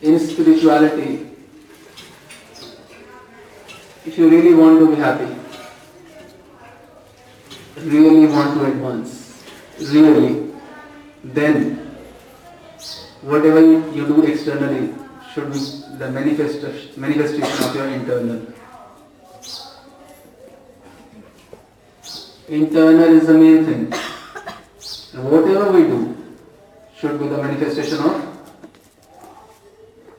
in spirituality, if you really want to be happy, really want to advance, really, then whatever you you do externally should be the manifestation, manifestation of your internal. Internal is the main thing. And whatever we do should be the manifestation of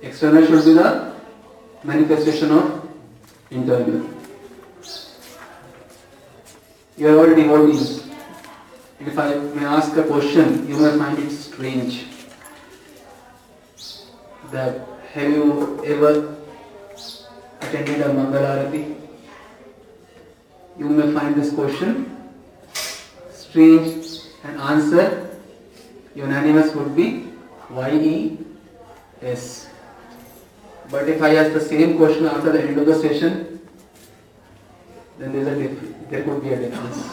external should be the manifestation of internal. You are all devotees. If I may ask a question, you may find it strange. That have you ever attended a Mangalarati? You may find this question strange and answer unanimous would be Y-E-S. But if I ask the same question after the end of the session, then there's a diff- there could be a difference.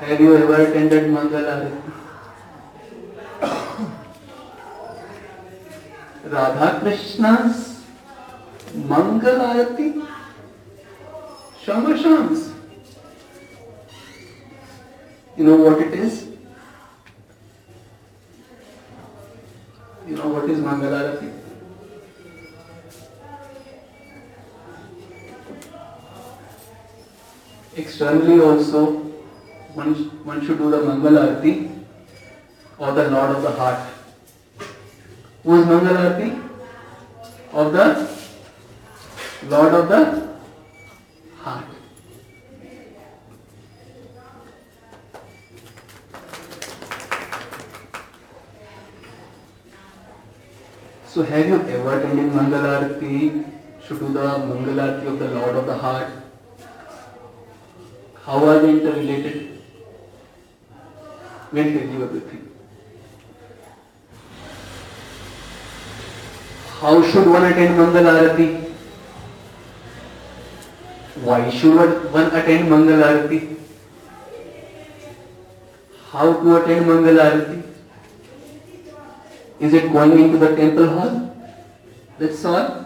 Have you ever attended Mangalarati? Radha Krishna's Mangalarati? Shama Shams. You know what it is? Know what is Mangalarati? Externally also, one, one should do the Mangalarati or the Lord of the Heart. Who is Mangalarati? Of the Lord of the So have you ever attended Mangalarati? Should do the Mangalarati of the Lord of the Heart. How are they interrelated? We'll tell you everything. How should one attend Mangalarati? Why should one attend Mangalarati? How to attend Mangalarati? Is it going into the temple hall? That's all.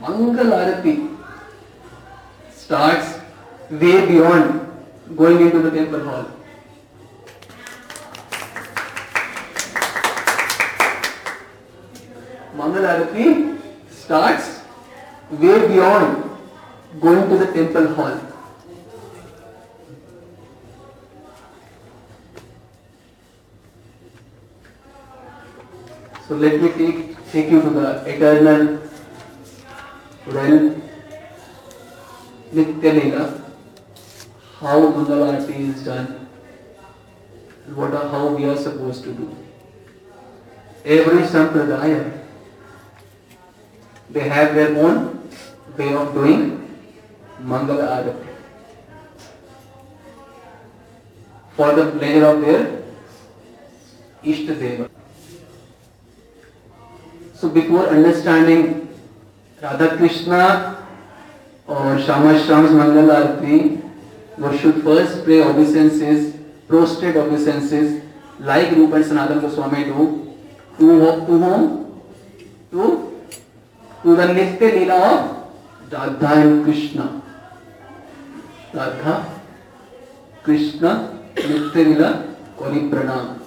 Mangalarati starts way beyond going into the temple hall. Mangalarati starts way beyond going to the temple hall. So let me take, take you to the eternal realm, Nitya Leela, how Mangalarati is done, and what are, how we are supposed to do. Every sampradaya, they have their own way of doing Mangala Arati. For the pleasure of their Ishta Deva. So before understanding Radha Krishna or Shama Sham's Mangal Arati, one should first pray obeisances, prostrate obeisances, like Rupa and Sanatana Goswami do, to? To whom? To, to the Nitya Leela of Radha and Krishna. Radha, Krishna, Nitya Leela, Kori Pranam.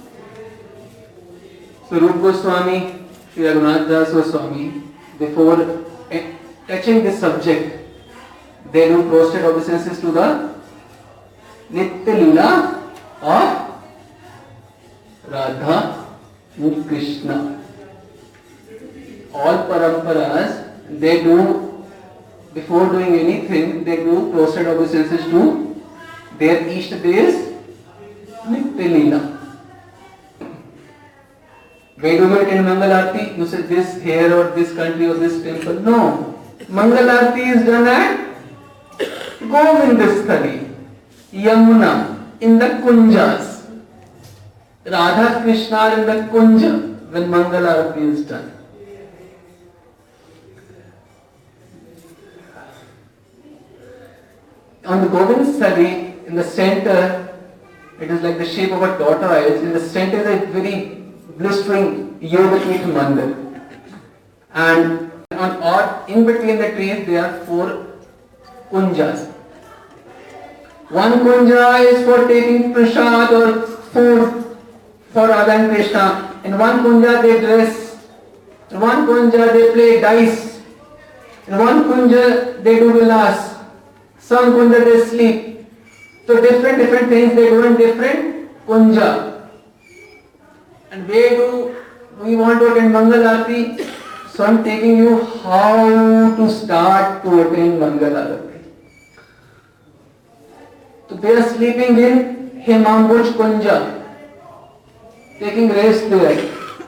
So Rupa Goswami Sri Raghunath Das Goswami, before eh, touching this subject, they do prostrate obeisances to the Nitya Leela of Radha and Krishna. All paramparas, they do, before doing anything, they do prostrate obeisances to their Ishta Devs, Nitya Leela. We attend Mangal Aarti? You say this here or this country or this temple. No. Mangal Aarti is done at Govindasthali, Yamuna, in the Kunjas. Radha Krishna in the Kunja when Mangal Aarti is done. On the Govindasthali, in the center, It is like the shape of a tortoise. In the center is very blistering Yogapeeth mandir. And on or in between the trees there are four kunjas. One kunja is for taking prasad or food for Radha and Krishna. In one kunja they dress. In one kunja they play dice. In one kunja they do vilas. Some kunja they sleep. So different different things they do in different kunja. And where do we want to attend Mangal Aarti? So I'm taking you how to start to attend Mangal Aarti. So they are sleeping in Himambuj Kunja, taking rest there.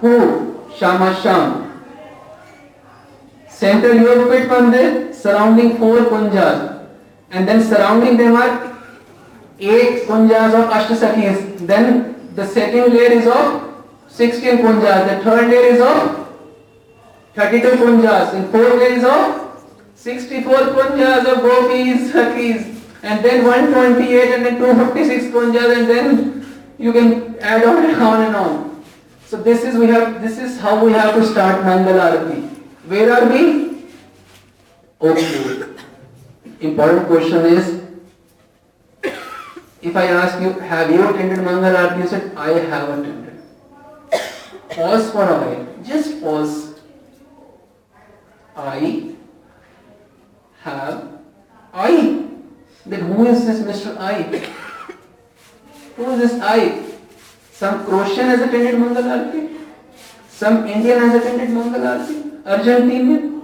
Who? Shama Sham. Center Yogapit Mandir, surrounding four kunjas. And then surrounding them are eight kunjas of Ashtasakis. Then the second layer is of 16 kunjas. The third layer is of 32 kunjas. And four is of 64 kunjas of gopis, sakis. And then 128 and then 256 kunjas and then you can add on and on and on. So this is we have this is how we have to start Mangal Arati. Where are we? Okay. Important question is if I ask you, have you attended Mangal Arati? You said, I have attended. Pause for a while. Just pause. I have. I. Then who is this Mr. I? Who is this I? Some Croatian has attended Mangal Arati. Some Indian has attended Mangal Arati. Argentinian.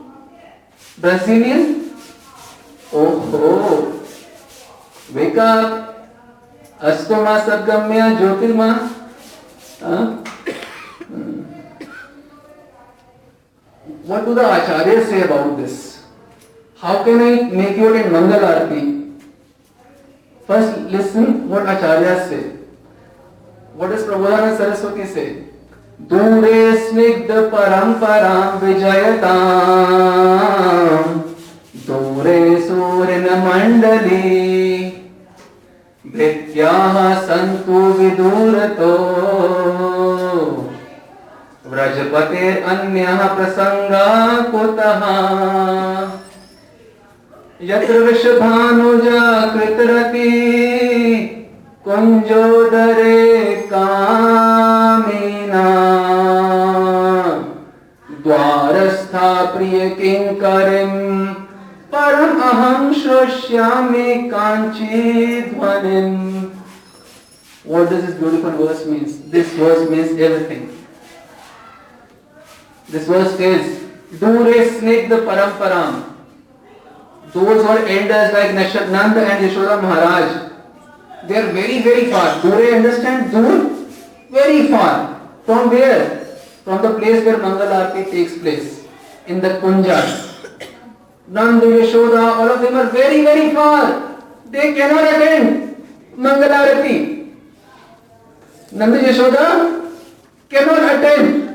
Brazilian. Oh ho. Wake up. Astoma Sadgamya Jyotirma. What do the acharyas say about this? How can I make you attend Mangal Arati? First, listen what acharyas say. What does Prabodhanand Saraswati say? दूरे स्निग्ध परम्परां विजयताम् दूरे सूर्यनमण्डली भृत्याः सन्तु विदूरतो व्रजपतेरन्यः प्रसङ्गा कुतः यत्र वृषभानुजा कृतरति कुञ्जोदरे कामिना द्वारस्था प्रिय किङ्करिम् परम् अहं श्रोष्यामि काञ्चीध्वनिम् What does this beautiful verse means? This verse means everything. This verse says, Dure snigdha paramparam. Those who are elders like Nanda and Yashoda Maharaj, they are very, very far. Dure understand? Dur? Very far. From where? From the place where Mangal Aarti takes place. In the Kunjas. Nanda, Yashoda, all of them are very, very far. They cannot attend Mangal Aarti. Nanda Yashoda cannot attend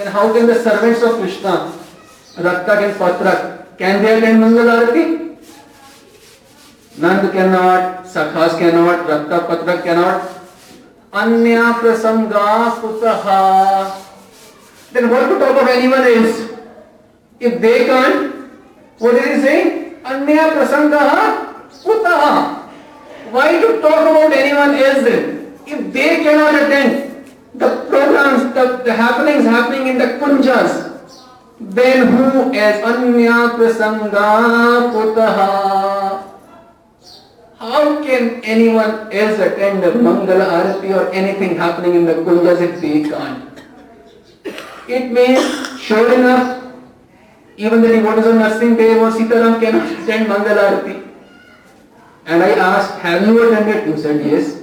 then how can the servants of Krishna, Raktak and Patrak, can they attend Mangal Arati? Nand cannot, Sakhas cannot, Raktak, Patrak cannot. Anya prasanga kutaha. Then what to talk of anyone else? If they can't, what is he saying? Anya prasanga kutaha. Why to talk about anyone else then? If they cannot attend the programs, the, the happenings happening in the kunjas, then who as anya prasanga kutaha? How can anyone else attend the Mangala Arati or anything happening in the kunjas if they can't? It means, sure enough, even the devotees of Nursing Dev or Sitaram cannot attend Mangala Arati. And I asked, have you attended? You said yes.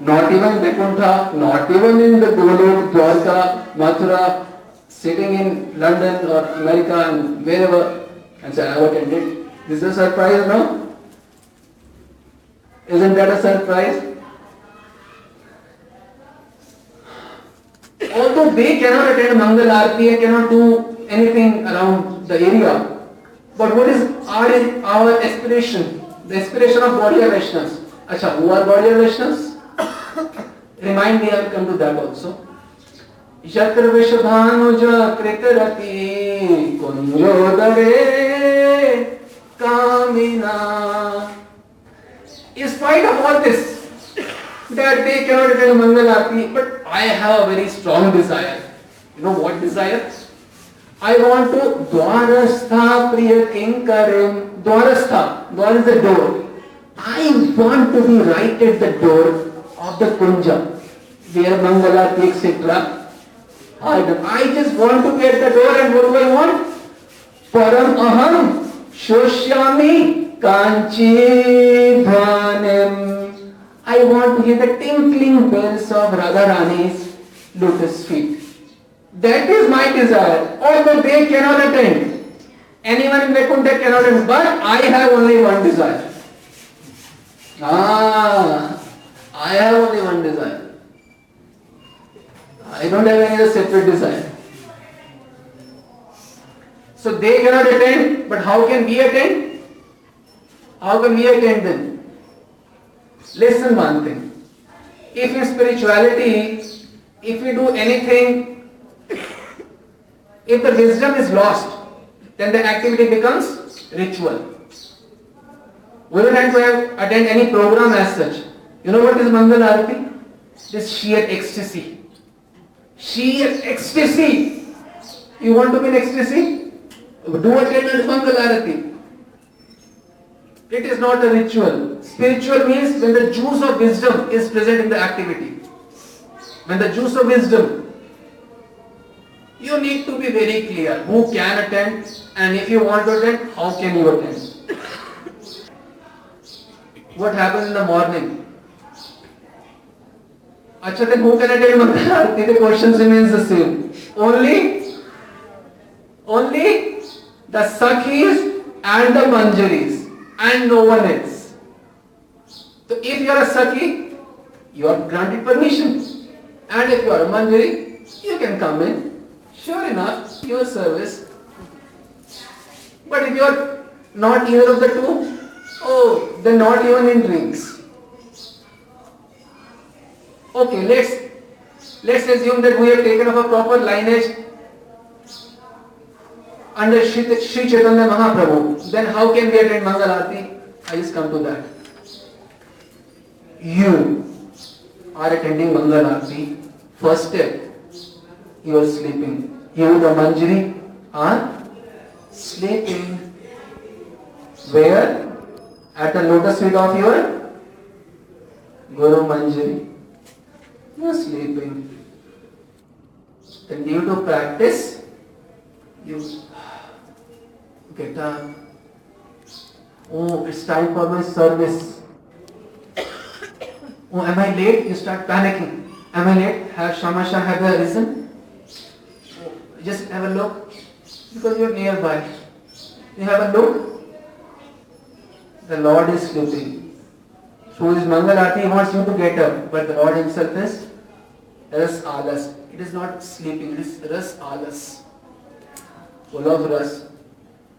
Not even Vaikuntha, not even in the Golok, Dwarka, Mathura, sitting in London or America and wherever and say, I have attended. This is a surprise, no? Isn't that a surprise? Although they cannot attend Mangal Aarti and cannot do anything around the area, but what is our, our aspiration? The aspiration of Gaudiya Vaishnavas. Acha, who are Gaudiya Vaishnavas? Remind me, I will come to that also. यत्र विषधानुज कृतरति कुंजोदरे कामिना In spite of all this, that they cannot attend Mangal Aarti, but I have a very strong desire. You know what desire? I want to Dwarastha Priya Kinkarim. Dwarastha, Dwar is the door. I want to be right at the door of the Kunja, where Mangalarti, etc. I, just want to get the door and what do I want? Param Aham Shoshyami Kanchi Dhvanim. I want to hear the tinkling bells of Radharani's lotus feet. That is my desire. Although they cannot attend. Anyone in Vaikuntha cannot attend. But I have only one desire. Ah, I have only one desire. I don't have any other separate desire. So they cannot attend, but how can we attend? How can we attend them? Listen one thing. If in spirituality, if we do anything, if the wisdom is lost, then the activity becomes ritual. We don't have to have, attend any program as such. You know what is Mangal Arati? This sheer ecstasy. Sheer ecstasy. You want to be in ecstasy? Do attend Mangal Arati. It is not a ritual. Spiritual means when the juice of wisdom is present in the activity. When the juice of wisdom, you need to be very clear who can attend and if you want to attend, how can you attend. What happens in the morning? Acha then who can attend Mangal Aarati? The question remains the same. Only, only the Sakhis and the Manjaris and no one else. So if you are a Sakhi, you are granted permission. And if you are a Manjari, you can come in. Sure enough, your service. But if you are not either of the two, oh, then not even in drinks. Okay, let's let's assume that we have taken up a proper lineage under Shri, Shri Chaitanya Mahaprabhu. Then how can we attend Mangal Aarti? I just come to that. You are attending Mangal Aarti. First step, you are sleeping. You, the Manjari, are sleeping. Where? At the lotus feet of your Guru Manjari. You are sleeping. Then due to practice, you get up. Oh, it's time for my service. Oh, am I late? You start panicking. Am I late? Have Shamasha have a reason? Oh, just have a look. Because you're nearby. You have a look. The Lord is sleeping. Through his Mangal Aarti, he wants you to get up. But the Lord himself is Ras Alas. It is not sleeping, it is Ras Alas. Full of Ras.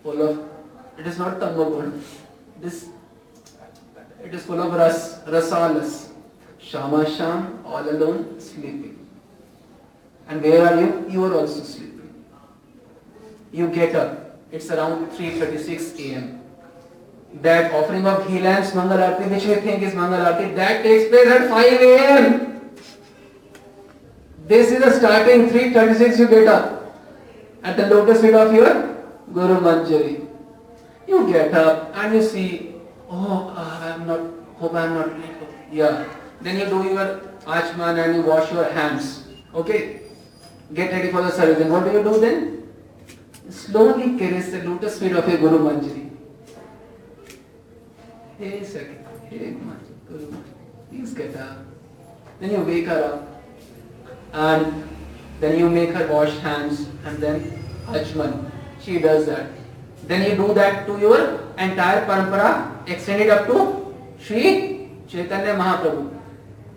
Full of, it is not Tanmagun. It is, it is full of Ras, Rasalas. Shama Sham, all alone, sleeping. And where are you? You are also sleeping. You get up. It's around 3.36 a.m. That offering of ghee lamps, Mangal which we think is Mangal Aarti, that takes place at 5 a.m. This is the starting, 3.36 you get up. At the lotus feet of your Guru Manjari. You get up and you see, oh, I am not, hope I am not late. Yeah. Then you do your achman and you wash your hands. Okay? Get ready for the service. Then what do you do then? Slowly caress the lotus feet of your Guru Manjari. Hey, second. Hey, Guru Manjari. Please get up. Then you wake her up and then you make her wash hands and then Achman. She does that. Then you do that to your entire parampara extended up to Sri Chaitanya Mahaprabhu.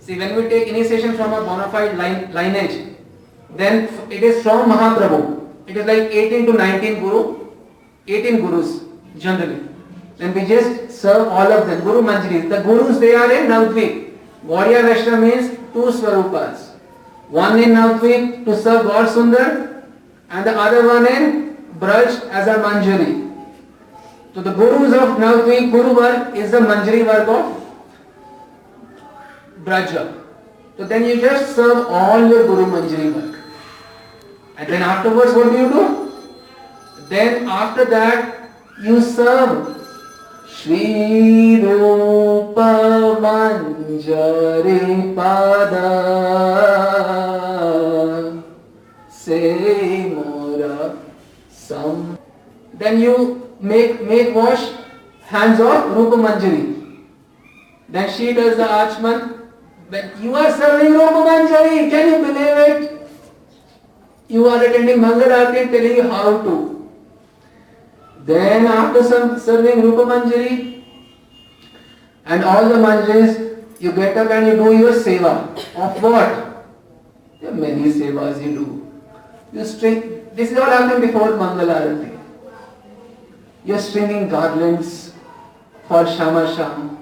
See, when we take initiation from a bona fide line, lineage, then it is from Mahaprabhu. It is like 18 to 19 Guru, 18 Gurus generally. Then we just serve all of them. Guru Manjris. The Gurus they are in Navdvip. Gaudiya Vaishnava means two Swarupas. One in Navdvip to serve God Sundar and the other one in Braj as a Manjari. So the Gurus of Navdvip, Guru work is the Manjari work of Braja. So then you just serve all your Guru Manjari work. And then afterwards what do you do? Then after that you serve Pada Say Mora Sam Then you make make wash hands of Rupa Manjari. Then she does the Achman. When you are serving Rupa Manjari, can you believe it? You are attending Mangal Aarti telling you how to. Then after some serving Rupa Manjari and all the manjaris, you get up and you do your seva. Of what? There are many sevas you do. You string, this is all happened before Mangal Aarti. You are stringing garlands for Shama Sham.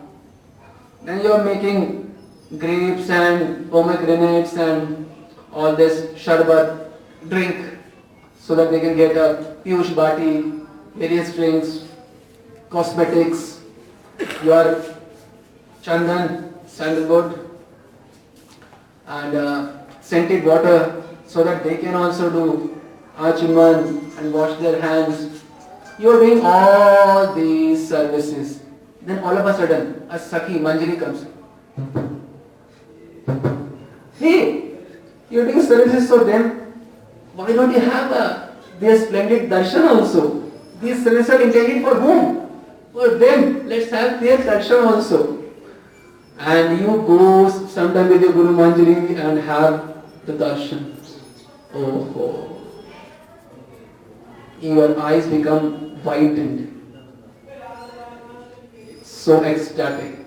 Then you are making grapes and pomegranates and all this sharbat drink so that they can get a piyush bati, various drinks, cosmetics, your chandan, sandalwood and uh, scented water so that they can also do achiman and wash their hands. You are doing all these services. Then all of a sudden, a Sakhi Manjari comes. Hey, you're doing services for them. Why don't you have a, their splendid darshan also? Services are intended for whom? For them. Let's have their darshan also. And you go sometime with your Guru Manjari and have the darshan. Oh, oh. Your eyes become whitened. So ecstatic.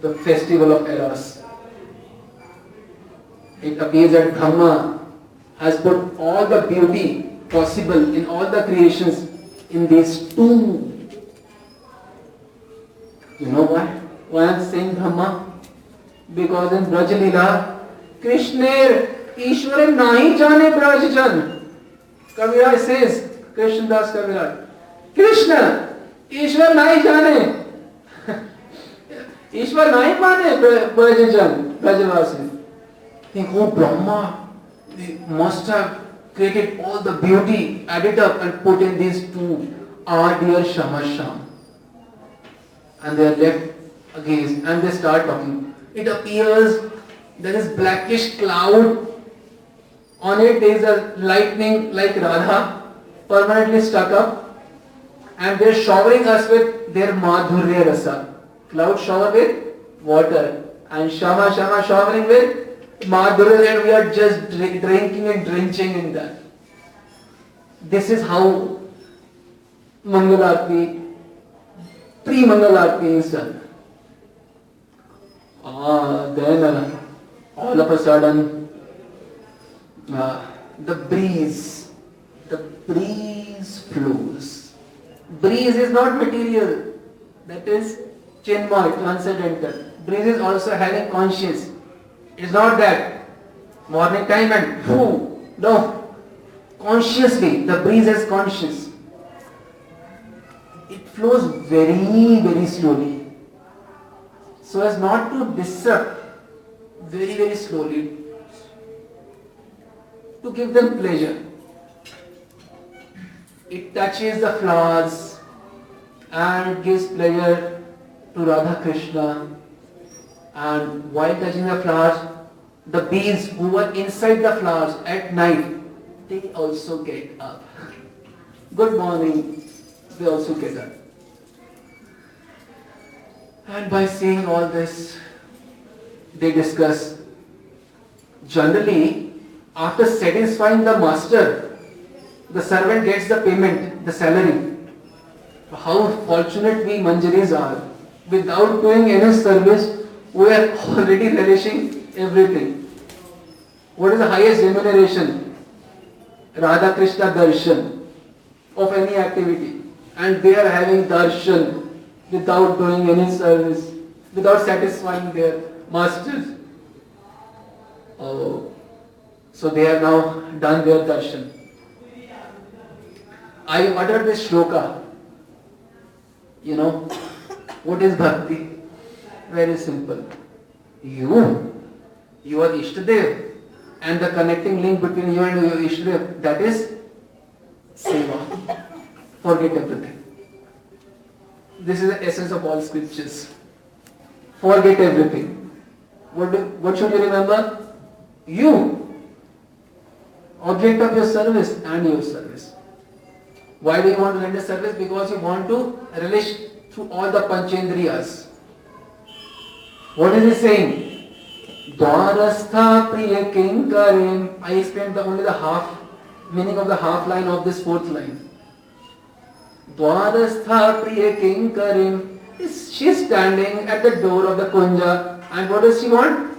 The festival of Eros. It appears that Brahma has put all the beauty possible in all the creations in these two. You know why? Why I am saying Brahma? Because in Brajalila, Krishna ईश्वर नहीं जाने ब्रजजन कविराज says Krishna Das Kaviraj Krishna ईश्वर नहीं जाने ईश्वर नहीं माने ब्रजजन ब्रजवासी think oh Brahma they must have created all the beauty added up and put in these two our dear Shamasham and they are left against and they start talking it appears there is blackish cloud on it there is a lightning like Radha permanently stuck up and they are showering us with their madhurya rasa. Cloud shower with water and Shama Shama showering with madhurya and we are just drink, drinking and drenching in that. This is how Mangalarti, pre-Mangalarti is done. Ah, then uh, all of a sudden uh, the breeze, the breeze flows. Breeze is not material, that is chinmay, transcendental. Breeze is also having conscience. It's not that morning time and whoo, no. Consciously, the breeze is conscious. It flows very, very slowly. So as not to disrupt very, very slowly to give them pleasure. It touches the flowers and gives pleasure to Radha Krishna. And while touching the flowers, the bees who were inside the flowers at night, they also get up. Good morning, they also get up. And by seeing all this, they discuss generally, after satisfying the master, the servant gets the payment, the salary. How fortunate we Manjaris are. Without doing any service, we are already relishing everything. What is the highest remuneration? Radha Krishna darshan of any activity. And they are having darshan without doing any service, without satisfying their masters. Oh, so they have now done their darshan. I uttered this shloka. You know, what is bhakti? Very simple. You, you are Ishtadev, and the connecting link between you and your Ishtadev, that is seva. Forget everything. This is the essence of all scriptures. Forget everything. What, do, what should you remember? You, object of your service and your service. Why do you want to render service? Because you want to relish through all the panchendriyas. What is he saying? Priya kinkarim. I explained the, only the half meaning of the half line of this fourth line. Dwarastha priya kinkarim. She is standing at the door of the kunja and what does she want?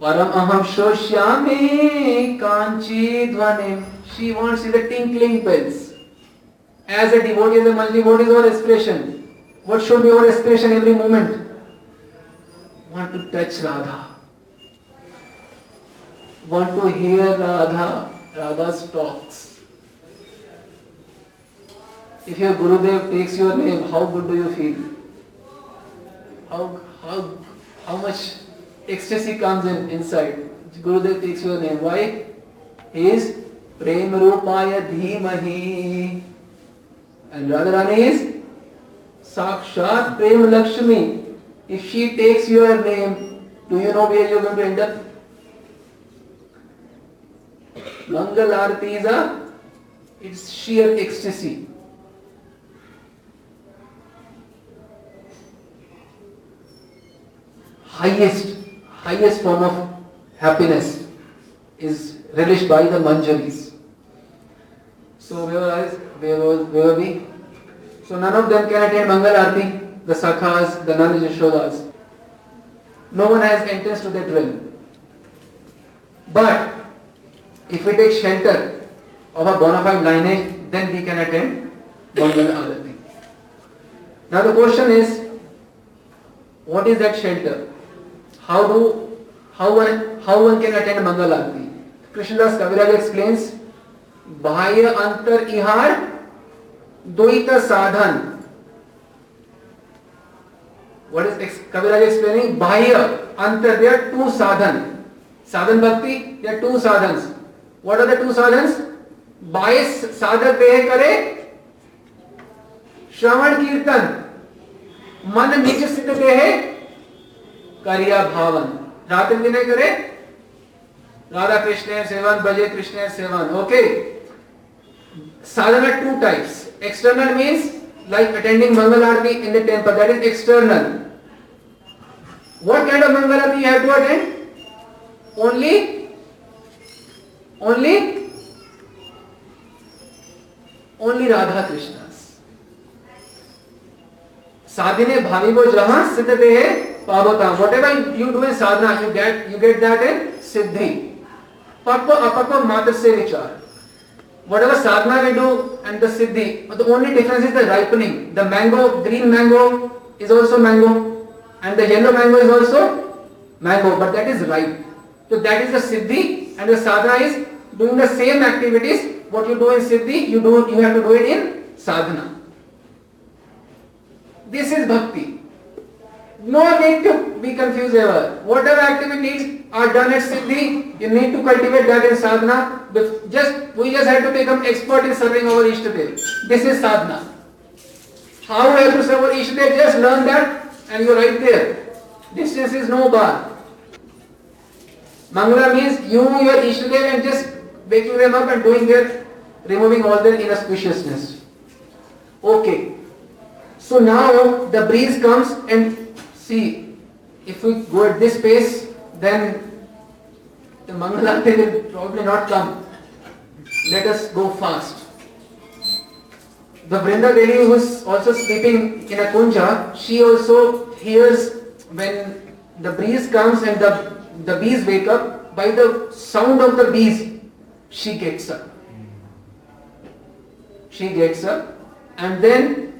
Param aham shoshyami kanchi dhvanim. She wants the tinkling bells. As a devotee, as a monthly, what is our aspiration? What should be our aspiration every moment? Want to touch Radha. Want to hear Radha, Radha's talks. If your Gurudev takes your name, how good do you feel? How, how, how much ecstasy comes in inside. Gurudev takes your name. Why? He is Prem Rupaya Dhimahi. And Radharani is Sakshat Prem Lakshmi. If she takes your name, do you know where you are going to end up? Mangal Arati is a, it's sheer ecstasy. Highest, highest form of happiness is relished by the Manjaris. So where was, where where were we? So none of them can attain Mangal Arati, the Sakhas, the Nand Yashodas. No one has entrance to that realm. But if we take shelter of a bona fide lineage, then we can attend Mangal Arati. Now the question is, what is that shelter? How do how one how one can attend Mangal Arati? Krishnadas Kaviraj explains, Bahya Antar Ihar Doita Sadhan. What is Kaviraj explaining? Bahya Antar, there are two sadhan. Sadhan Bhakti, there are two sadhans. What are the two sadhan बाईस साधक देह करे श्रवण कीर्तन मन नीच सिद्ध देह करिया भावन रात दिन करे राधा कृष्ण सेवन भजे Krishna seven okay sadhana two types external means like attending mangal aarti in the temple that is external what kind of mangal aarti you only only only Radha Krishna साधिने भावी वो जहाँ सिद्ध दे है पावता whatever you do in sadhana you get you get that in siddhi पक्व अपक्व मात्र से विचार whatever sadhana we do and the siddhi the only difference is the ripening the mango green mango is also mango and the yellow mango is also mango but that is ripe तो that is the siddhi and the sadhana is doing the same activities. What you do in siddhi, you do you have to do it in sadhana. This is bhakti. No need to be confused ever. Whatever activities are done at Siddhi, you need to cultivate that in sadhana. Just we just have to become expert in serving our Ishtadev. This is sadhana. How we have to serve our Ishtadev? Just learn that and you're right there. Distance is no bar. Mangala means you, your Ishtadev and just waking them up and doing their, removing all their inauspiciousness. Okay. So now the breeze comes and see if we go at this pace then the Mangalarti will probably not come. Let us go fast. The Vrinda Devi who is also sleeping in a kunja, she also hears when the breeze comes and the, the bees wake up, by the sound of the bees, she gets up. She gets up and then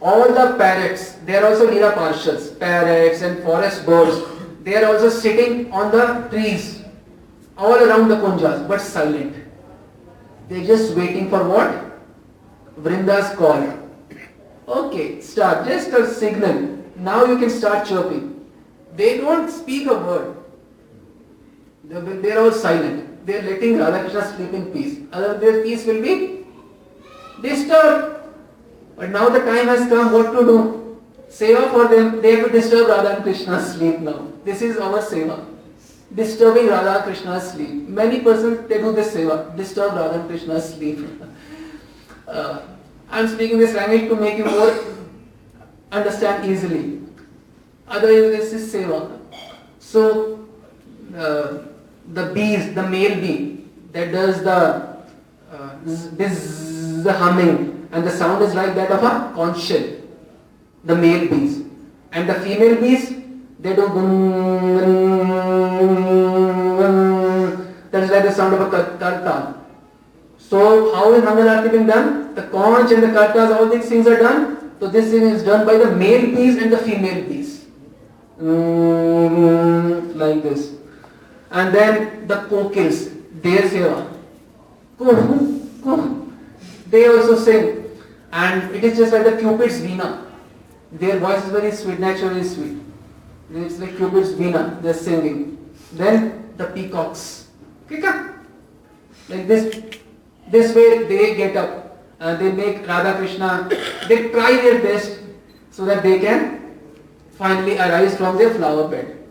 all the parrots, they are also Leela Parshads, parrots and forest birds, they are also sitting on the trees all around the kunjas but silent. They are just waiting for what? Vrinda's call. Okay, start. Just a signal. Now you can start chirping. They don't speak a word. They are all silent. They are letting Radhakrishna sleep in peace. Otherwise their peace will be disturbed. But now the time has come what to do. Seva for them, they have to disturb Radha and Krishna's sleep now. This is our seva. Disturbing Radha Krishna's sleep. Many persons they do this seva, disturb Radha and Krishna's sleep. Uh, I'm speaking this language to make you more understand easily. Otherwise, this is seva. So, uh, the bees, the male bee that does the uh, this humming, and the sound is like that of a conch shell. The male bees, and the female bees they do. That is like the sound of a kartal. So how is Mangal being done? The conch and the kartals, all these things are done. So this thing is done by the male bees and the female bees. Mm, like this. And then the kokils, their seva. They also sing. And it is just like the cupid's veena. Their voice is very sweet, naturally sweet. It's like cupid's veena, they're singing. Then the peacocks. Like this this way they get up, uh, they make Radha Krishna, they try their best so that they can finally arise from their flower bed.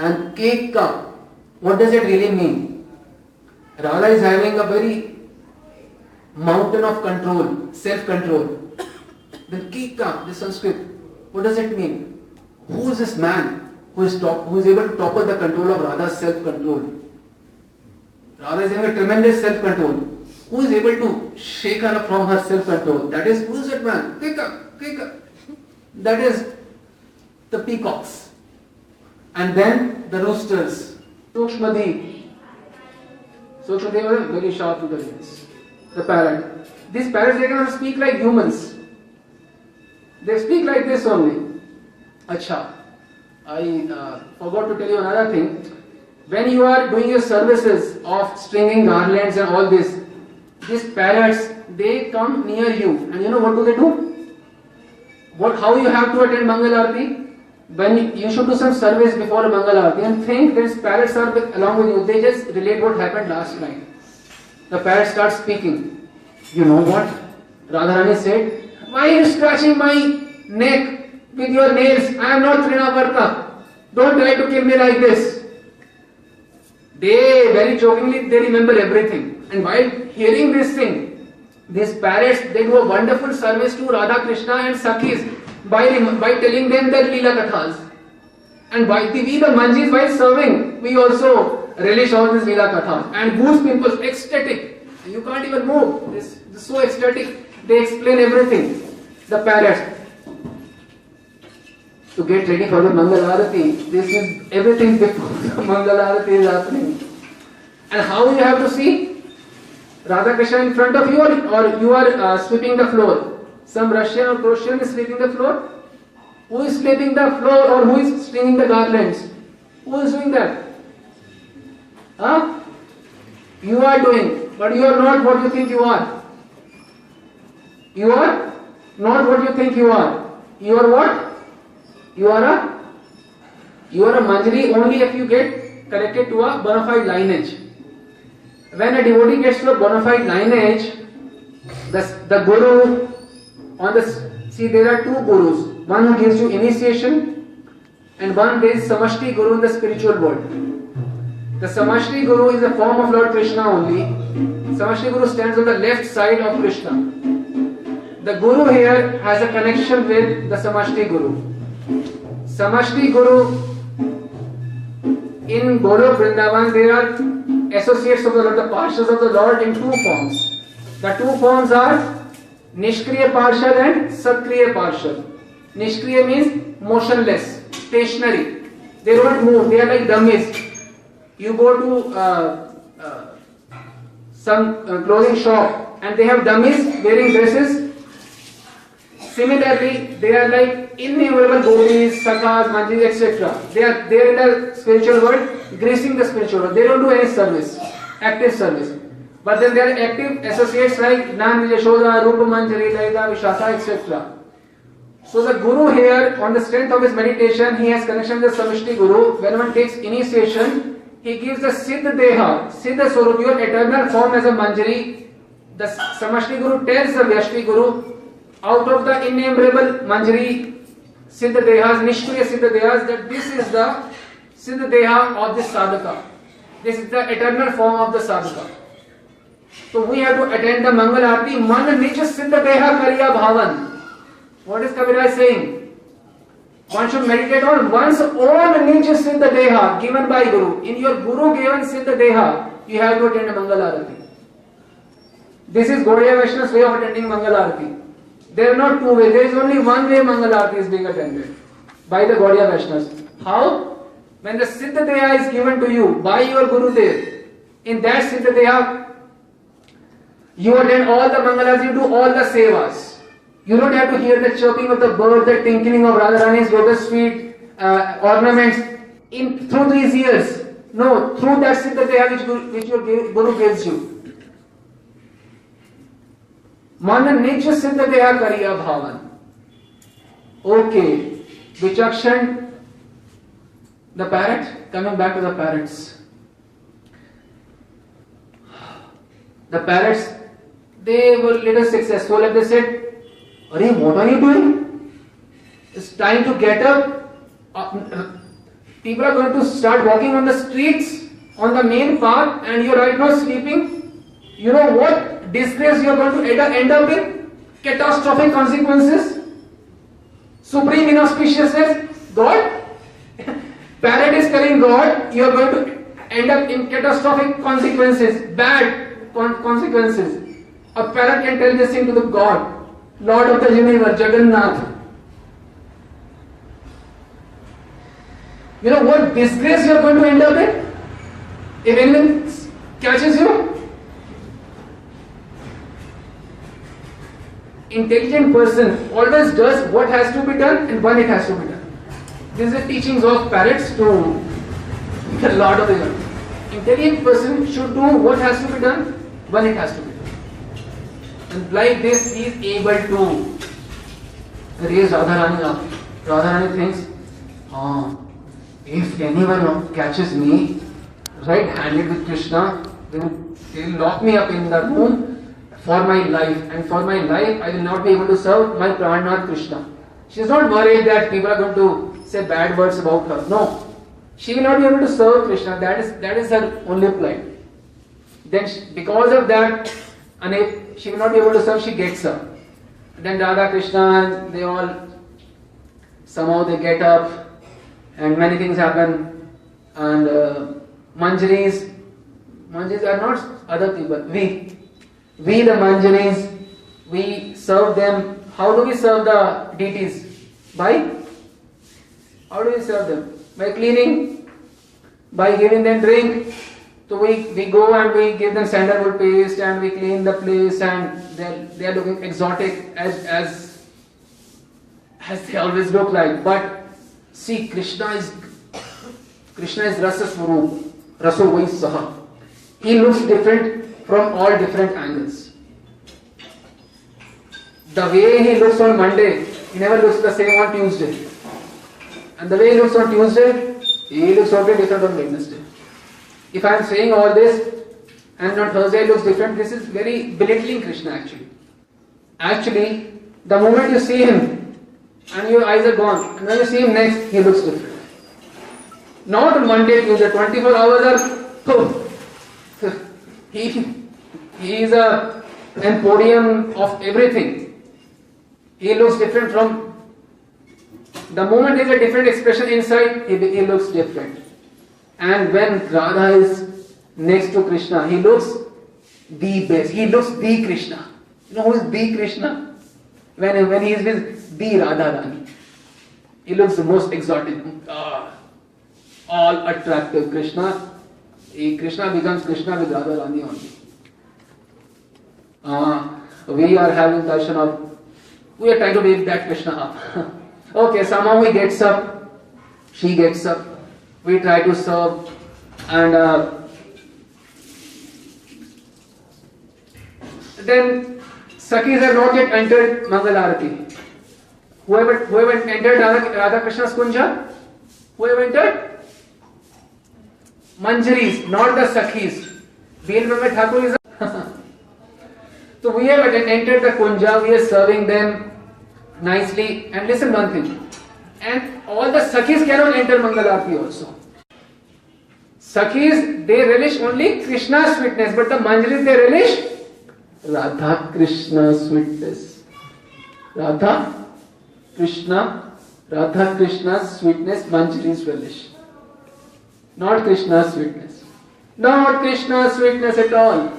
And Keka, what does it really mean? Radha is having a very mountain of control, self-control. Then Keka, the Sanskrit, what does it mean? Who is this man who is, top, who is able to topple the control of Radha's self-control? Radha is having a tremendous self-control. Who is able to shake her from her self-control? That is, who is that man? Kika, Kika. That is the peacocks. And then the roosters. Sukshmadev. Sukshmadev is very sharp to the lips. The parrot. These parrots, they cannot speak like humans. They speak like this only. Acha. I uh, forgot to tell you another thing when you are doing your services of stringing garlands and all this, these parrots, they come near you. And you know what do they do? What, how you have to attend Mangal Arati? When you, should do some service before a Mangal Arati and think these parrots are along with you. They just relate what happened last night. The parrot starts speaking. You know what? Radharani said, Why are you scratching my neck with your nails? I am not Trinavarta. Don't try to kill me like this. They very jokingly they remember everything. And while hearing this thing, these parrots they do a wonderful service to Radha Krishna and Sakhis by, by telling them their Leela Kathas. And by the, we the Manjis while serving, we also relish all these Leela Kathas. And goose people ecstatic. You can't even move. This, this so ecstatic. They explain everything. The parrots to get ready for the Mangal Arati. This is everything before the Mangal Arati is happening. And how you have to see? Radha Krishna in front of you or, or you are uh, sweeping the floor. Some Russian or Croatian is sweeping the floor. Who is sweeping the floor or who is stringing the garlands? Who is doing that? Huh? You are doing, but you are not what you think you are. You are not what you think you are. You are what? You are a you are a manjari only if you get connected to a bona fide lineage. When a devotee gets to a bona fide lineage, the, the guru on the see there are two gurus. One who gives you initiation, and one there is samashti guru in the spiritual world. The samashti guru is a form of Lord Krishna only. Samashti guru stands on the left side of Krishna. The guru here has a connection with the samashti guru. Samashti Guru in Golok Vrindavan there are associates of the Lord, the parshas of the Lord in two forms. The two forms are Nishkriya Parshad and Sakriya Parshad. Nishkriya means motionless, stationary. They don't move, they are like dummies. You go to uh, uh, some uh, clothing shop and they have dummies wearing dresses. Similarly, they are like innumerable gopis, sakas, manjis, etc. They are they are in the spiritual world, gracing the spiritual world. They don't do any service, active service. But then there are active associates like Nandi, Yashoda, Rupa Manjari, Lalita, Vishaka, etc. So the Guru here, on the strength of his meditation, he has connection with the Samashti Guru. When one takes initiation, he gives the Siddha Deha, Siddha Swarup, your eternal form as a Manjari. The Samashti Guru tells the Vyashti Guru, out of the innumerable Manjari Siddha Dehas, Nishkriya Siddha Dehas, that this is the Siddha Deha of this sadhaka. This is the eternal form of the sadhaka. तो we have to attend the mangal aarti मन निज सिद्ध देह करिया भावन what is Kaviraj saying one should meditate on one's own nija siddha deha given by Guru in your guru given siddha deha you have to attend mangal aarti this is Gaudiya Vaishnava way of attending mangal aarti there are not two way there is only one way mangal aarti is being attended by the Gaudiya Vaishnava how when the siddha deha is given to you by your gurudev in that सिद्ध देह you attend all the Mangalas, you do all the sevas. You don't have to hear the chirping of the bird, the tinkling of Radharani's lotus feet, uh, ornaments in through these years. No, through that Siddha Deha which, Guru- which your Guru gives you. मन निज सिद्ध दया करिया भावन okay विचक्षण the parrot coming back to the parrots the parrots they were little successful and they said Are what are you doing? It's time to get up. Uh, people are going to start walking on the streets on the main path and you're right now sleeping. You know what disgrace you're going to end- end up in? Catastrophic consequences. Supreme inauspiciousness. God? Parrot is telling god you're going to end up in catastrophic consequences bad con- consequences a parrot can tell this thing to the god lord of the universe jagannath you know what disgrace you're going to end up in if anyone catches you intelligent person always does what has to be done and when it has to be done. This is the teachings of parrots to the Lord of the Universe. Intelligent person should do what has to be done when it has to be done. And like this, he is able to raise Radharani up. Radharani thinks, oh, if anyone catches me right-handed with Krishna, will, they will lock me up in the room for my life and for my life I will not be able to serve my Prananath Krishna. She is not worried that people are going to say bad words about her. No. She will not be able to serve Krishna. That is that is her only plight. Then she, because of that, and if she will not be able to serve, she gets up. Then Radha Krishna, they all somehow they get up and many things happen. And uh, Manjaris, Manjaris are not other people. We, we the Manjaris, we serve them. How do we serve the deities? By? How do we serve them? By cleaning, by giving them drink. So we, we go and we give them sandalwood paste and we clean the place and they they are looking exotic as as as they always look like. But see, Krishna is Krishna is Rasa Swarup, Raso Saha. He looks different from all different angles. The way he looks on Monday, he never looks the same on Tuesday. And the way he looks on Tuesday, he looks totally different on Wednesday. If I am saying all this, and on Thursday looks different, this is very belittling Krishna actually. Actually, the moment you see him, and your eyes are gone, and when you see him next, he looks different. Not on Monday, Tuesday, 24 hours are, he, he is a emporium of everything. He looks different from the moment there is a different expression inside, he, he looks different. And when Radha is next to Krishna, he looks the best. He looks the Krishna. You know who is the Krishna? When, when he is with the Radha Rani. He looks the most exotic. All attractive Krishna. Krishna becomes Krishna with Radha Rani only. Ah, we are having darshan of, we are trying to wake that Krishna up. okay, somehow he gets up, she gets up, we try to serve, and uh, then Sakhis have not yet entered Mangal Arati. Whoever, whoever entered Radha, Radha Krishna's Kunja, whoever entered Manjaris, not the Sakhis. Dil Mehmet Thakur is a So we have entered the Kunja, we are serving them nicely. And listen one thing. And all the Sakhis cannot enter Mangal Aarti also. Sakhis, they relish only Krishna's sweetness, but the Manjaris, they relish Radha Krishna's sweetness. Radha Krishna, Radha Krishna's sweetness, Manjaris relish. Not Krishna's sweetness. Not Krishna's sweetness at all.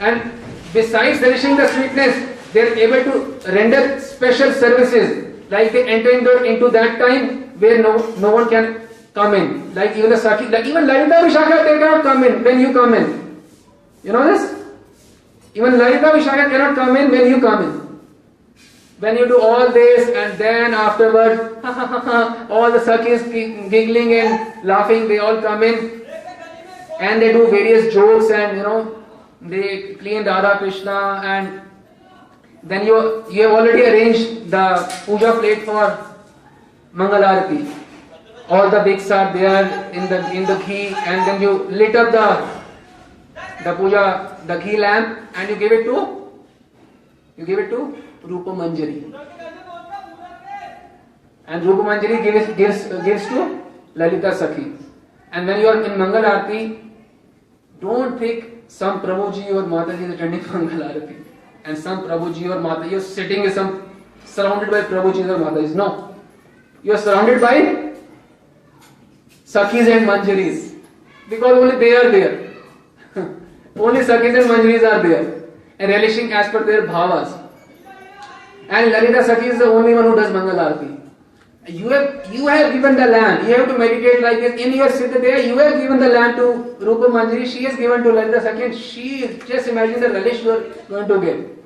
And besides relishing the sweetness, they are able to render special services. Like they enter into, that time where no, no one can come in. Like even the Sakhi, like even Lalita Vishaka, they cannot come in when you come in. You know this? Even Lalita Vishaka cannot come in when you come in. When you do all this and then afterward, all the Sakhis giggling and laughing, they all come in and they do various jokes and you know they clean Radha Krishna and then you you have already arranged the puja plate for Mangal Arati. All the bigs are there in the in the ghee and then you lit up the the puja the ghee lamp and you give it to you give it to Rupa Manjari. And Rupa Manjari gives gives gives to Lalita Sakhi. And when you are in Mangal Arati, don't think some Prabhuji or Mataji is attending Mangal Arati. And some Prabhuji or Mata, you're sitting is some surrounded by Prabhuji or Matajis. No. You are surrounded by Sakhis and Manjaris. Because only they are there. only Sakhis and Manjaris are there. And relishing as per their bhavas. And Lalita Sakhi is the only one who does Mangal Arati. You have you have given the land. You have to meditate like this. In your siddha there, you have given the land to Rupa Manjari. She has given to Lalita. And she just imagine the relish you are going to get.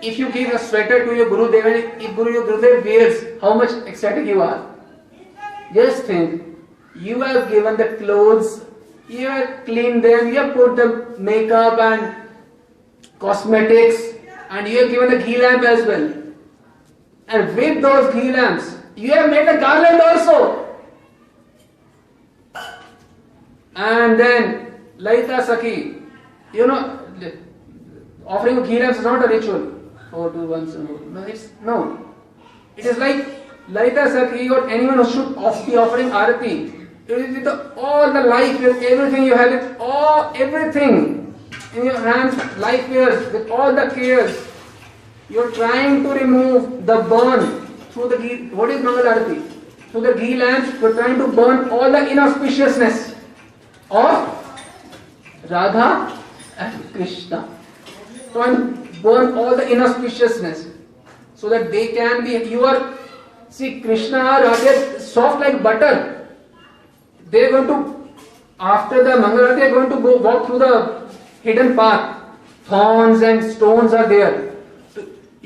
If you give a sweater to your Guru Dev, and if Guru your Gurudev wears, how much ecstatic you are. Just think, you have given the clothes, you have cleaned them, you have put the makeup and cosmetics, and you have given the ghee lamp as well. And with those ghee lamps, you have made a garland also. And then Lalita Sakhi, you know, offering ghee lamps is not a ritual. Four, two, one, seven. No, it's no. It is like Lalita Sakhi or anyone who should be offering arati. With all the life, with everything you have, with all everything in your hands, life years, with all the cares. You're trying to remove the burn through the ghee. What is Mangal Arati? Through the ghee lamps, you're trying to burn all the inauspiciousness of Radha and Krishna. Try and burn all the inauspiciousness so that they can be. You are, see, Krishna, Radha, soft like butter. They're going to, after the Mangal Arati, they're going to go walk through the hidden path. Thorns and stones are there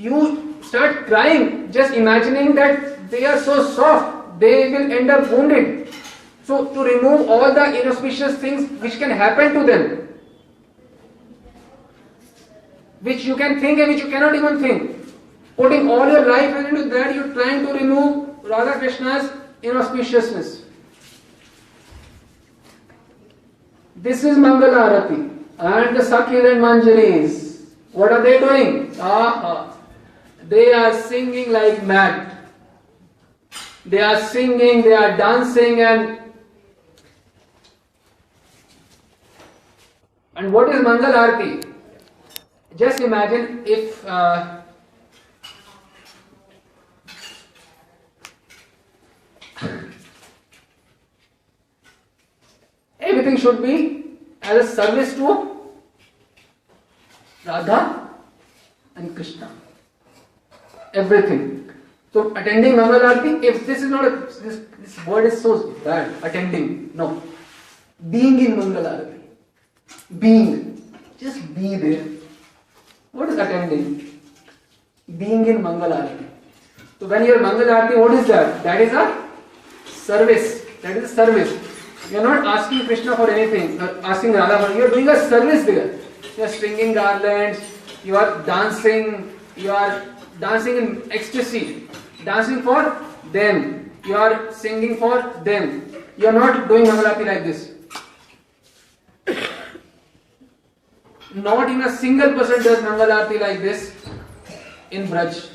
you start crying just imagining that they are so soft they will end up wounded. So to remove all the inauspicious things which can happen to them which you can think and which you cannot even think. Putting all your life into that you're trying to remove radha krishna's inauspiciousness. This is mangala arati and the sakhis and manjaris what are they doing? Ah they are singing like mad. They are singing, they are dancing, and and what is Mangal Arati? Just imagine if uh, should be as a service to Radha and Krishna. Everything. So attending Mangal Aarti, if this is not a this, this word is so bad, attending. No. Being in Mangal Aarti. Being. Just be there. What is attending? Being in Mangal Aarti. So when you are Mangal Aarti, what is that? That is a service. That is a service. You are not asking Krishna for anything, asking Radha for you are doing a service there. You are stringing garlands, you are dancing, you are dancing in ecstasy, dancing for them, you are singing for them. You are not doing Mangalati like this. Not even a single person does Mangalarti like this in Braj.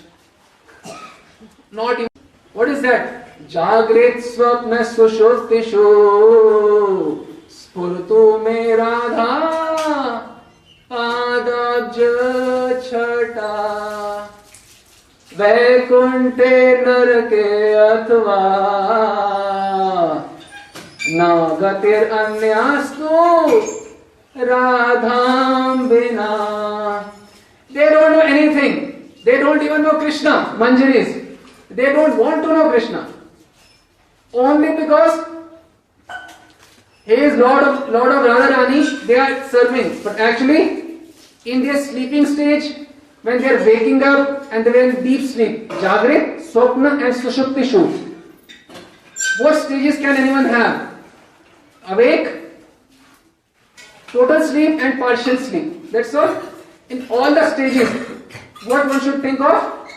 Not even. What is that? जागृत स्वप्न सुषुप्तिषु स्फुरतु मे राधा पादाब्ज छटा वैकुंठे नर के अथवा न गतिर अन्यास्तु राधाम बिना they don't know anything they don't even know Krishna manjaris they don't want to know Krishna only because he is lord of lord of radharani they are serving but actually in their sleeping stage when they are waking up and they in deep sleep jagrit swapna and sushuptishu what stages can anyone have awake total sleep and partial sleep. That's all. In all the stages, what one should think of?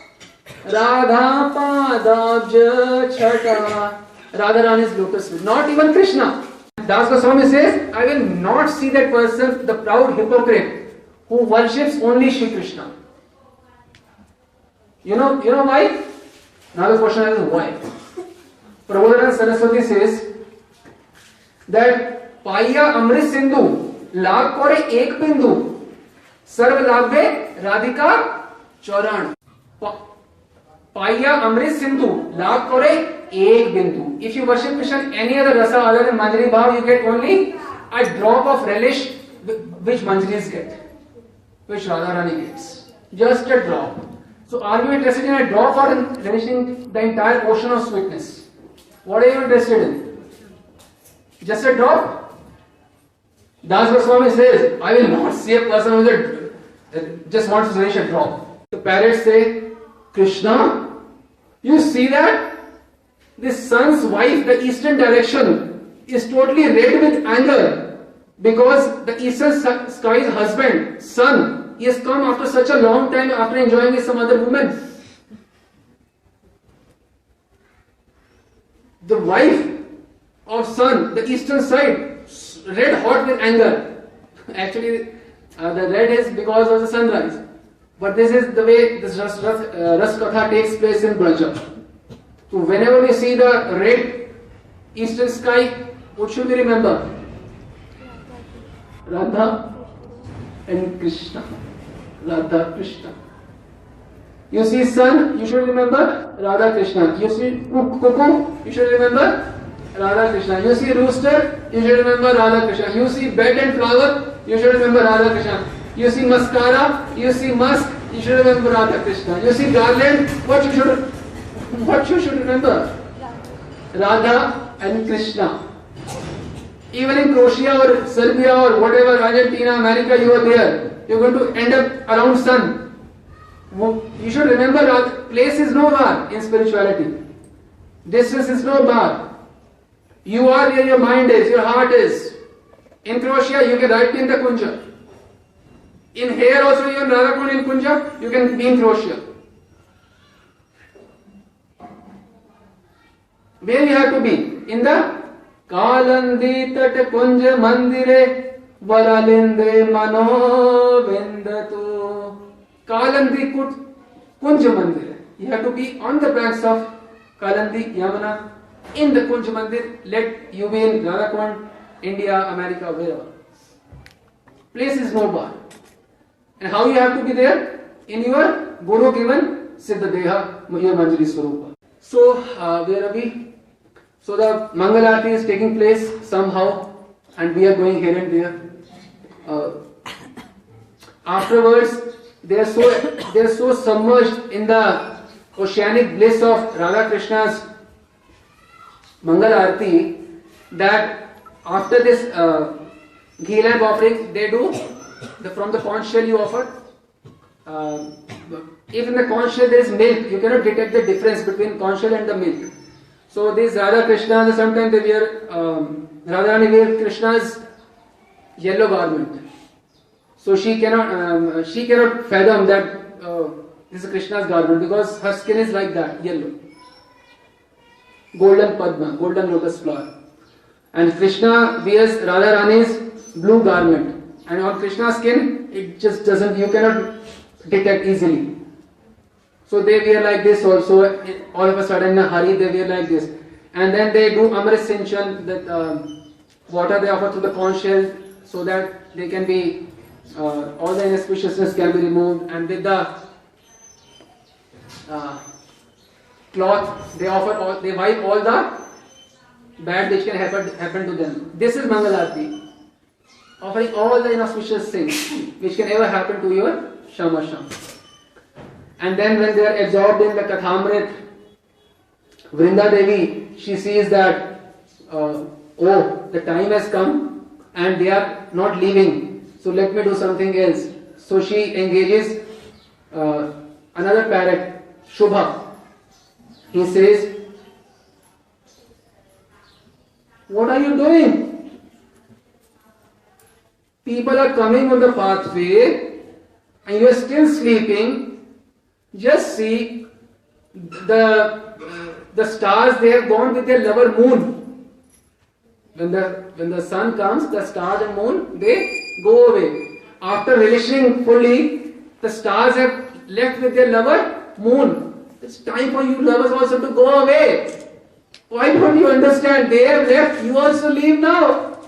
Radha Padabj Chata. Radharani's lotus. Not even Krishna. Das Goswami says, I will not see that person, the proud hypocrite, who worships only Shri Krishna. You know, you know why? another question is why? Prabhupada Saraswati says that Paya Amrit Sindhu Lakore Ek Bindu Sarv Lakve radika Choran Paya Amrit Sindhu Lakore Ek Bindu If you worship Krishna any other rasa other than Manjari Bhav, you get only a drop of relish which Manjaris get, which Radharani gets. Just a drop so are you interested in a drop or in relishing the entire ocean of sweetness what are you interested in just a drop Das Goswami says, I will not see a person is a, uh, just wants to finish a drop. The parrots say, Krishna, you see that? The sun's wife, the eastern direction, is totally red with anger because the eastern sky's husband, sun, he has come after such a long time after enjoying with some other woman. The wife of sun, the eastern side, red hot with anger. Actually, uh, the red is because of the sunrise. But this is the way this Ras, Ras, uh, Ras Katha takes place in Braja. So whenever we see the red eastern sky, what should we remember? Radha and Krishna. Radha Krishna. You see sun, you should remember Radha Krishna. You see cuckoo, you should remember Radha Krishna. You see rooster, you should remember Radha Krishna. You see bed and flower, you should remember Radha Krishna. You see mascara, you see musk, you should remember Radha Krishna. You see garland, what you should what you should remember? Radha and Krishna. Even in Croatia or Serbia or whatever, Argentina, America, you are there. You're going to end up around sun. You should remember that place is no bar in spirituality. Distance is no bar. You are where your mind is, your heart is. In Croatia, you can write in the Kunja. In here also, you in Radhakund in Kunja, you can be in Croatia. Where you have to be? In the Kalindi तट कुंज मंदिरे वरालिंदे मनोविंद कालंदी कुट कुंज मंदिर you have to be on the banks of Kalindi Yamuna in the kunj mandir let you be in Radhakund India America where place is no bar and how you have to be there in your guru given siddha deha मुहे manjari swarup so where अभी So the Mangalarti is taking place somehow and we are going here and there. Uh, afterwards, they are so they are so submerged in the oceanic bliss of Radha Krishna's Mangal Arati that after this uh, ghee lamp offering, they do the, from the conch shell you offer. Uh, if in the conch shell there is milk, you cannot detect the difference between conch shell and the milk. So these Radha Krishna, sometimes they wear um, Radharani wear Krishna's yellow garment. So she cannot um, she cannot fathom that uh, this is Krishna's garment because her skin is like that, yellow. Golden Padma, golden lotus flower. And Krishna wears Radharani's blue garment. And on Krishna's skin, it just doesn't, you cannot detect easily. So they wear like this also, all of a sudden in a hurry they wear like this. And then they do Amrit Sinchan, that um, water they offer to the conch shell so that they can be, uh, all the inauspiciousness can be removed. And with the uh, cloth, they offer, all, they wipe all the bad which can happen, happen to them. This is Mangal Arati. Offering all the inauspicious things which can ever happen to your Shama Sham. And then when they are absorbed in the Kathamrit, Vrinda Devi, she sees that, uh, oh, the time has come and they are not leaving. So let me do something else. So she engages uh, another parrot, Shubha. He says, What are you doing? People are coming on the pathway and you are still sleeping. Just see the the stars they have gone with their lover moon. When the when the sun comes, the stars and moon they go away. After relishing fully, the stars have left with their lover moon. It's time for you lovers also to go away. Why don't you understand? They have left, you also leave now.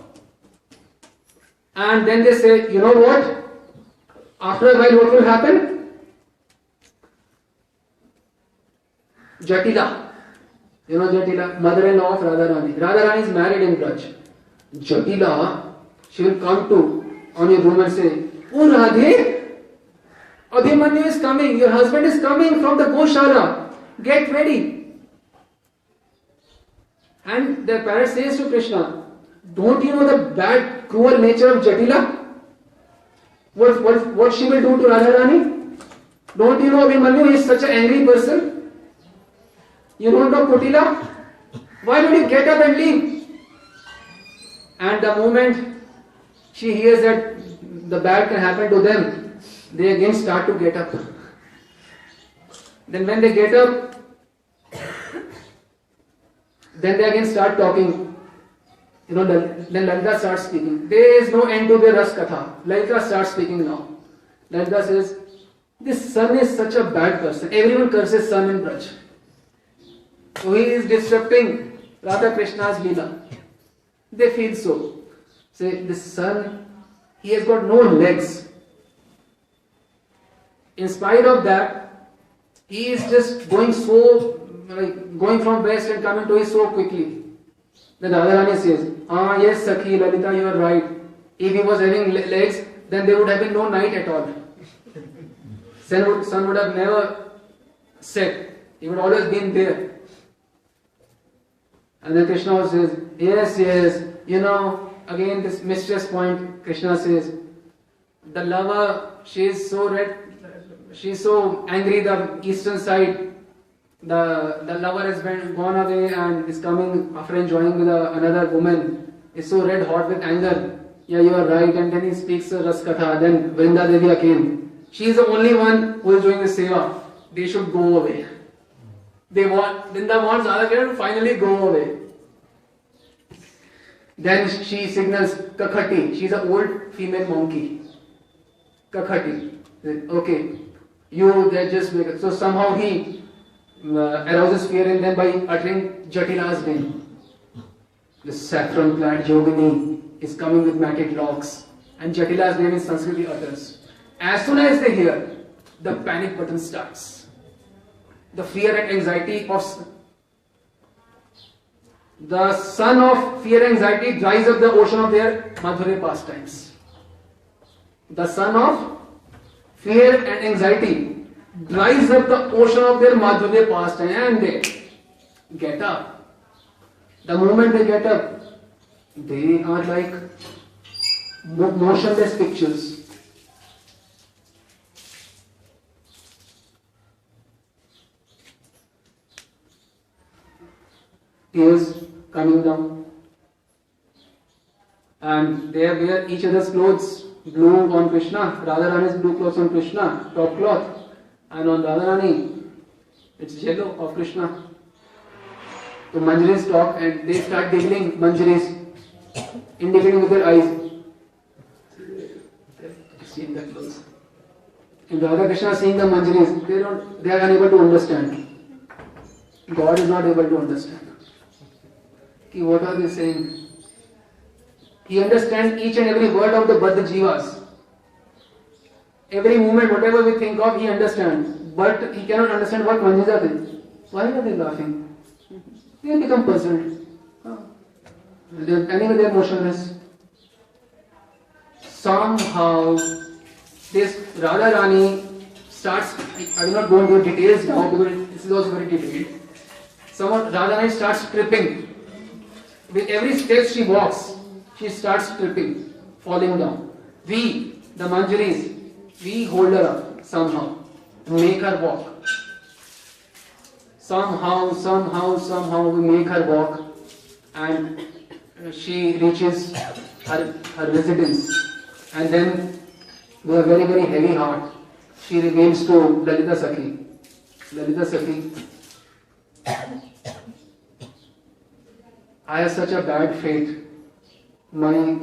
And then they say, you know what? After a while, what will happen? Jatila. You know Jatila, mother-in-law of Radharani. Radharani is married in Braj. Jatila, she will come to on your room and say, Oh Radhe, Abhimanyu is coming, your husband is coming from the Goshala. Get ready. And the parrot says to Krishna, Don't you know the bad, cruel nature of Jatila? What, what, what she will do to Radharani? Don't you know Abhimanyu is such an angry person? You don't know Kutila? Why don't you get up and leave? And the moment she hears that the bad can happen to them, they again start to get up. Then when they get up, then they again start talking. You know, then Lalita starts speaking. There is no end to the Ras Katha. Lalita starts speaking now. Lalita says, This sun is such a bad person. Everyone curses sun in Braj. So he is disrupting Radha Krishna's Leela. They feel so. Say, this sun, he has got no legs. In spite of that, he is just going so, like going from west and coming to east so quickly. Then Radharani says, Ah, yes, Sakhi, Lalita, you are right. If he was having legs, then there would have been no night at all. Sun would, sun would have never set. He would always been there. And then Krishna says, Yes, yes, you know, again this mistress point, Krishna says, the lover, she is so red, she is so angry, the eastern side, the, the lover has been gone away and is coming after enjoying with a, another woman, is so red hot with anger. Yeah, you are right. And then he speaks uh, Ras Katha. Then Vrinda Devi again. She is the only one who is doing the seva. They should go away. They want, Vrinda wants Radha to finally go away. Then she signals Kakhati. She's an old female monkey. Kakhati. Okay, you they just make it. So somehow he uh, arouses fear in them by uttering Jatila's name. The saffron clad yogini is coming with matted locks, and Jatila's name in Sanskrit he utters. As soon as they hear, the panic button starts. The fear and anxiety of The sun of fear and anxiety dries up the ocean of their Madhurya pastimes. The sun of fear and anxiety dries up the ocean of their Madhurya pastime and they get up. The moment they get up, they are like motionless pictures. Tears coming down. And they wear each other's clothes. Blue on Krishna, Radharani's blue clothes on Krishna, top cloth. And on Radharani, it's yellow of Krishna. So Manjaris talk and they start digging Manjaris, indicating with their eyes. Seeing the clothes. And Krishna seeing the Manjaris, they don't they are unable to understand. God is not able to understand. What are they saying? He understands each and every word of the Baddha Jivas. Every movement, whatever we think of, he understands. But he cannot understand what are they. Why are they laughing? They become puzzled. Huh. They're- Anyway, motionless. Somehow, this Radha Rani starts. I will not go into details now because this is also very detailed. Someone Radha Rani starts tripping. With every step she walks, she starts tripping, falling down. We, the Manjaris, we hold her up somehow, make her walk. Somehow, somehow, somehow we make her walk and uh, she reaches her, her residence. And then, with a very, very heavy heart, she reveals to Lalita Sakhi. Lalita Sakhi, I have such a bad fate. My,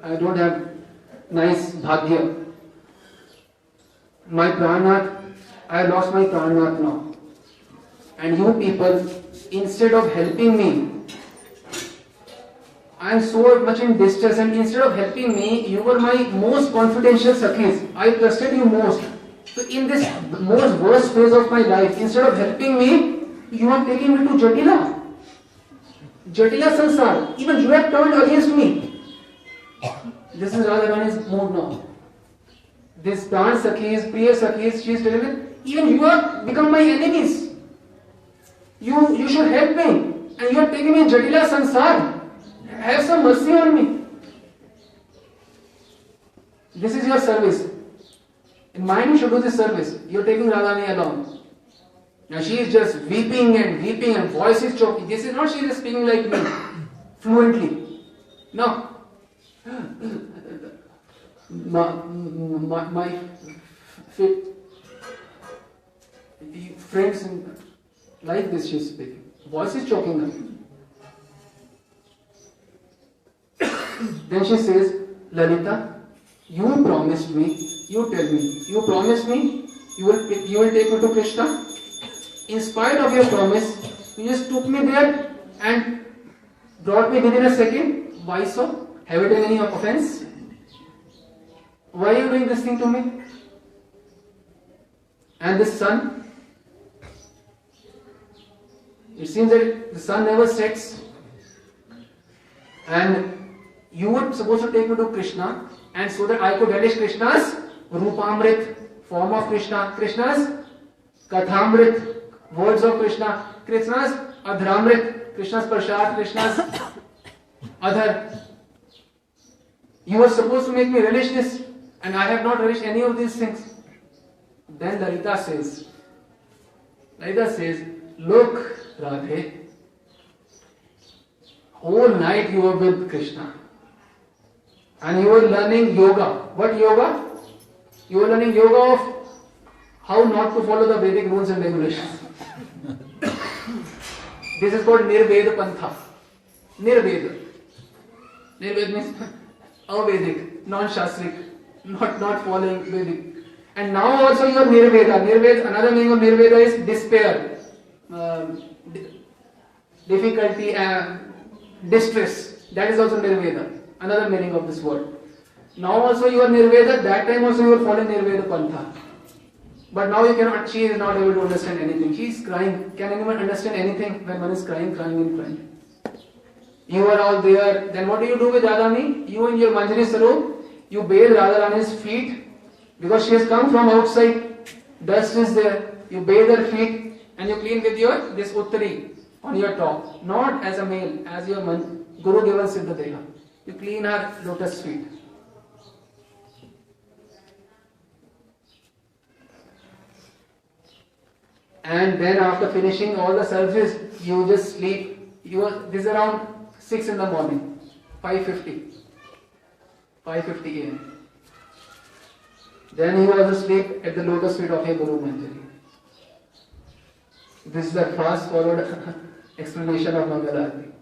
I don't have nice bhagya. My pranath, I lost my pranath now. And you people, instead of helping me, I am so much in distress, and instead of helping me, you were my most confidential sakhis. I trusted you most. So, in this most worst phase of my life, instead of helping me, you are taking me to Jatila. Jatila Sansar. Even you have turned against me. This is Radharani's mood now. This pran sakhis, priya sakhis, she is telling me, even you have become my enemies. You, you should help me. And you are taking me in Jatila Sansar. Have some mercy on me. This is your service. In mind, you should do this service. You are taking Radhani along. Now she is just weeping and weeping and voice is choking. This is not she is speaking like me, fluently. No. My, my, my fit, friends in- like this she is speaking. Voice is choking. Then she says, Lalita, you promised me, you tell me, you promised me you will, you will take me to Krishna. In spite of your promise, you just took me there and brought me within a second. Why so? Have you done any offense? Why are you doing this thing to me? And this sun? It seems that the sun never sets. And you were supposed to take me to Krishna, and so that I could relish Krishna's Rupamrit, form of Krishna, Krishna's Kathamrit, words of Krishna, Krishna's Adhramrit, Krishna's Prashad, Krishna's Adhar. You were supposed to make me relish this, and I have not relished any of these things. Then Lalita says, Lalita says, Look, Radhe, whole night you were with Krishna. And you were learning yoga. What yoga? You were learning yoga of how not to follow the Vedic rules and regulations. This is called Nirveda Pantha. Nirveda. Nirveda means Avedic, non-Shastric, not, not following Vedic. And now also you are Nirveda. Nirveda, another meaning of Nirveda is despair, um, di- difficulty, and distress. That is also Nirveda. Another meaning of this word. Now also you are Nirveda, that time also you are following Nirveda Pantha. But now you cannot, she is not able to understand anything. She is crying. Can anyone understand anything when one is crying, crying and crying? You are all there. Then what do you do with Radhani? You in your Manjari Sarup, you bathe Radharani's feet because she has come from outside. Dust is there. You bathe her feet and you clean with your this uttari on your top. Not as a male, as your man, Guru given Siddha. You clean her lotus feet. And then after finishing all the services, you just sleep. You are, this is around six in the morning, 5.50, 5.50 a.m. Then he was asleep at the lotus feet of your Guru Manjari. This is the fast forward explanation of Mangalarti.